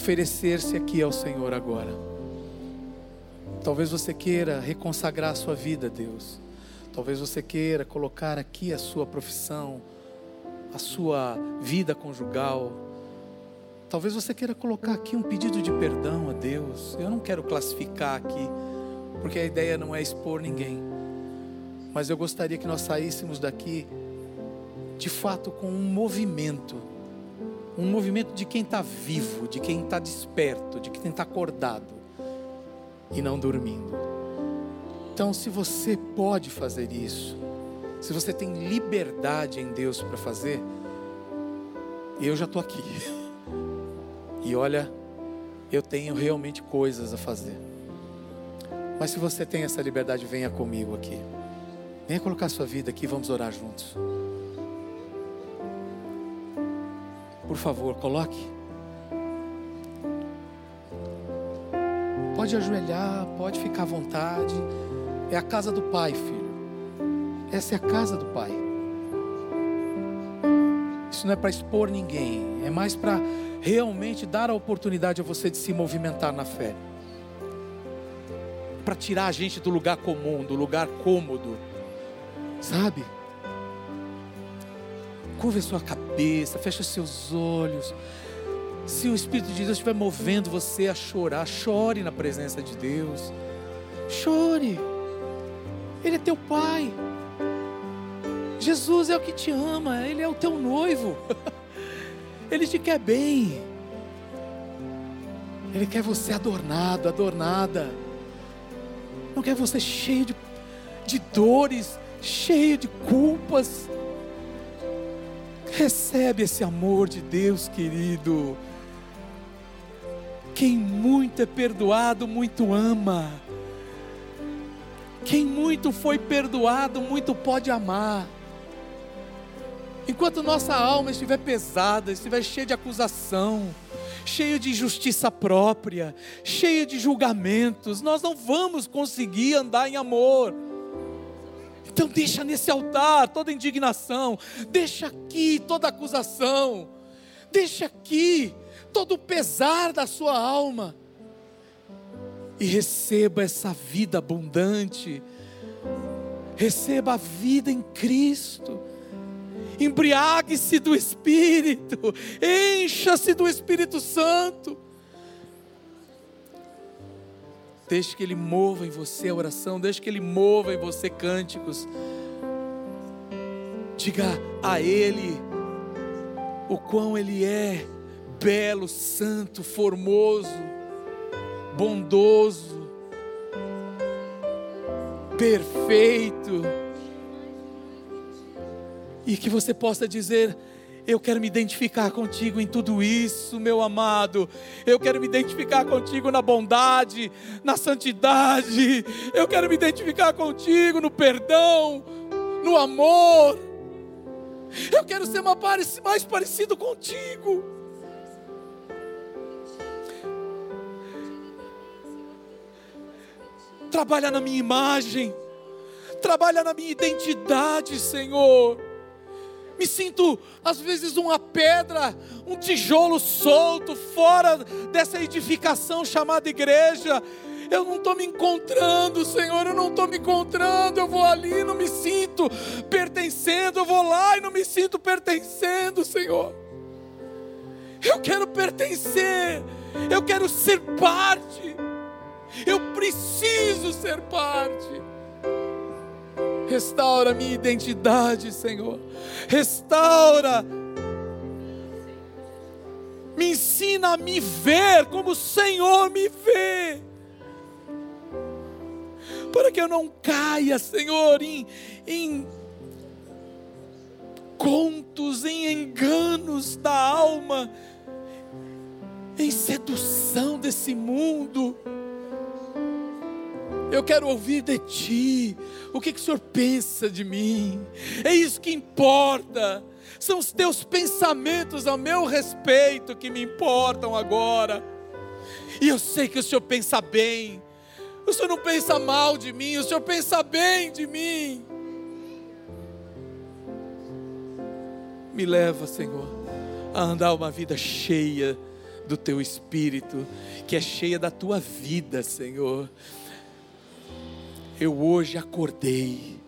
oferecer-se aqui ao Senhor agora. Talvez você queira reconsagrar a sua vida a Deus. Talvez você queira colocar aqui a sua profissão, a sua vida conjugal. Talvez você queira colocar aqui um pedido de perdão a Deus. Eu não quero classificar aqui, porque a ideia não é expor ninguém. Mas eu gostaria que nós saíssemos daqui, de fato, com um movimento. Um movimento de quem está vivo, de quem está desperto, de quem está acordado e não dormindo. Então, se você pode fazer isso, se você tem liberdade em Deus para fazer, eu já estou aqui. E olha, eu tenho realmente coisas a fazer. Mas se você tem essa liberdade, venha comigo aqui. Venha colocar sua vida aqui, vamos orar juntos. Por favor, coloque. Pode ajoelhar, pode ficar à vontade. É a casa do Pai, filho. Essa é a casa do Pai. Isso não é para expor ninguém, é mais para realmente dar a oportunidade a você de se movimentar na fé. Para tirar a gente do lugar comum, do lugar cômodo. Sabe? Curva a sua cabeça, fecha seus olhos. Se o Espírito de Deus estiver movendo você a chorar, chore na presença de Deus. Chore. Ele é teu pai. Jesus é o que te ama, ele é o teu noivo. Ele te quer bem. Ele quer você adornado, adornada. Não quer você cheio de, de dores, cheio de culpas. Recebe esse amor de Deus, querido. Quem muito é perdoado, muito ama. Quem muito foi perdoado, muito pode amar. Enquanto nossa alma estiver pesada, estiver cheia de acusação, cheia de injustiça própria, cheia de julgamentos, nós não vamos conseguir andar em amor. Então deixa nesse altar toda indignação, deixa aqui toda acusação, deixa aqui todo o pesar da sua alma e receba essa vida abundante. Receba a vida em Cristo. Embriague-se do Espírito, encha-se do Espírito Santo. Deixe que Ele mova em você a oração, deixe que Ele mova em você cânticos. Diga a Ele o quão Ele é belo, santo, formoso, bondoso, perfeito. E que você possa dizer: Eu quero me identificar contigo em tudo isso, meu amado. Eu quero me identificar contigo na bondade, na santidade. Eu quero me identificar contigo no perdão, no amor. Eu quero ser mais parecido contigo. Trabalha na minha imagem, trabalha na minha identidade, Senhor. Me sinto, às vezes, uma pedra, um tijolo solto, fora dessa edificação chamada igreja. Eu não estou me encontrando, Senhor, eu não estou me encontrando. Eu vou ali e não me sinto pertencendo. Eu vou lá e não me sinto pertencendo, Senhor. Eu quero pertencer, eu quero ser parte. Eu preciso ser parte. Restaura minha identidade, Senhor. Restaura. Me ensina a me ver como o Senhor me vê. Para que eu não caia, Senhor, em, em contos, em enganos da alma, em sedução desse mundo. Eu quero ouvir de ti. O que, que o Senhor pensa de mim? É isso que importa. São os teus pensamentos a meu respeito que me importam agora. E eu sei que o Senhor pensa bem. O Senhor não pensa mal de mim, o Senhor pensa bem de mim. Me leva, Senhor, a andar uma vida cheia do teu espírito, que é cheia da tua vida, Senhor. Eu hoje acordei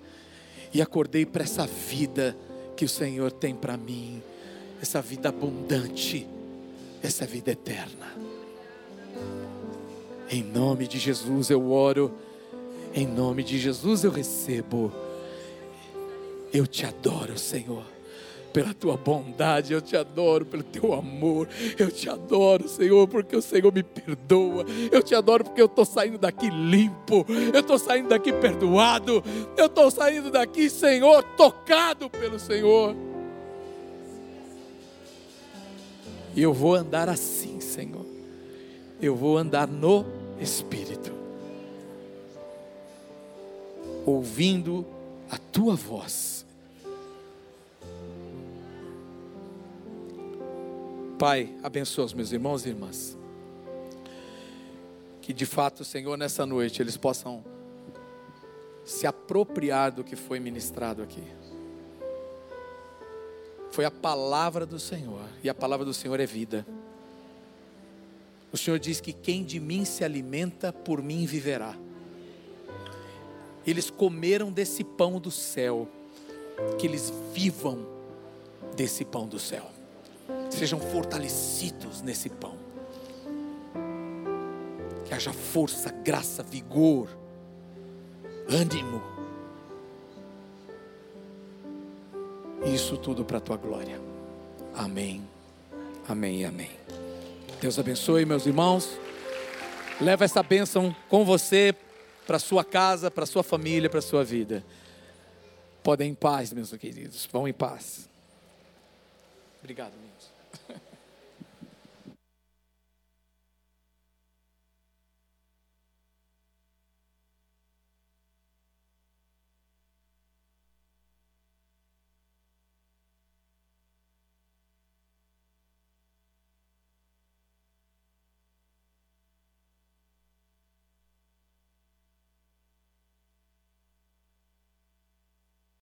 e acordei para essa vida que o Senhor tem para mim, essa vida abundante, essa vida eterna. Em nome de Jesus eu oro, em nome de Jesus eu recebo. Eu te adoro, Senhor pela tua bondade, eu te adoro pelo teu amor, eu te adoro, Senhor, porque o Senhor me perdoa, eu te adoro porque eu estou saindo daqui limpo, eu estou saindo daqui perdoado, eu estou saindo daqui, Senhor, tocado pelo Senhor. E eu vou andar assim, Senhor, eu vou andar no Espírito, ouvindo a tua voz Pai, abençoa os meus irmãos e irmãs. Que de fato, Senhor, nessa noite eles possam se apropriar do que foi ministrado aqui. Foi a palavra do Senhor, e a palavra do Senhor é vida. O Senhor diz que quem de mim se alimenta, por mim viverá. Eles comeram desse pão do céu, que eles vivam desse pão do céu sejam fortalecidos nesse pão. Que haja força, graça, vigor, ânimo. Isso tudo para a tua glória. Amém. Amém e amém. Deus abençoe, meus irmãos. Leva essa bênção com você para sua casa, para sua família, para sua vida. Podem em paz, meus queridos. Vão em paz. Obrigado.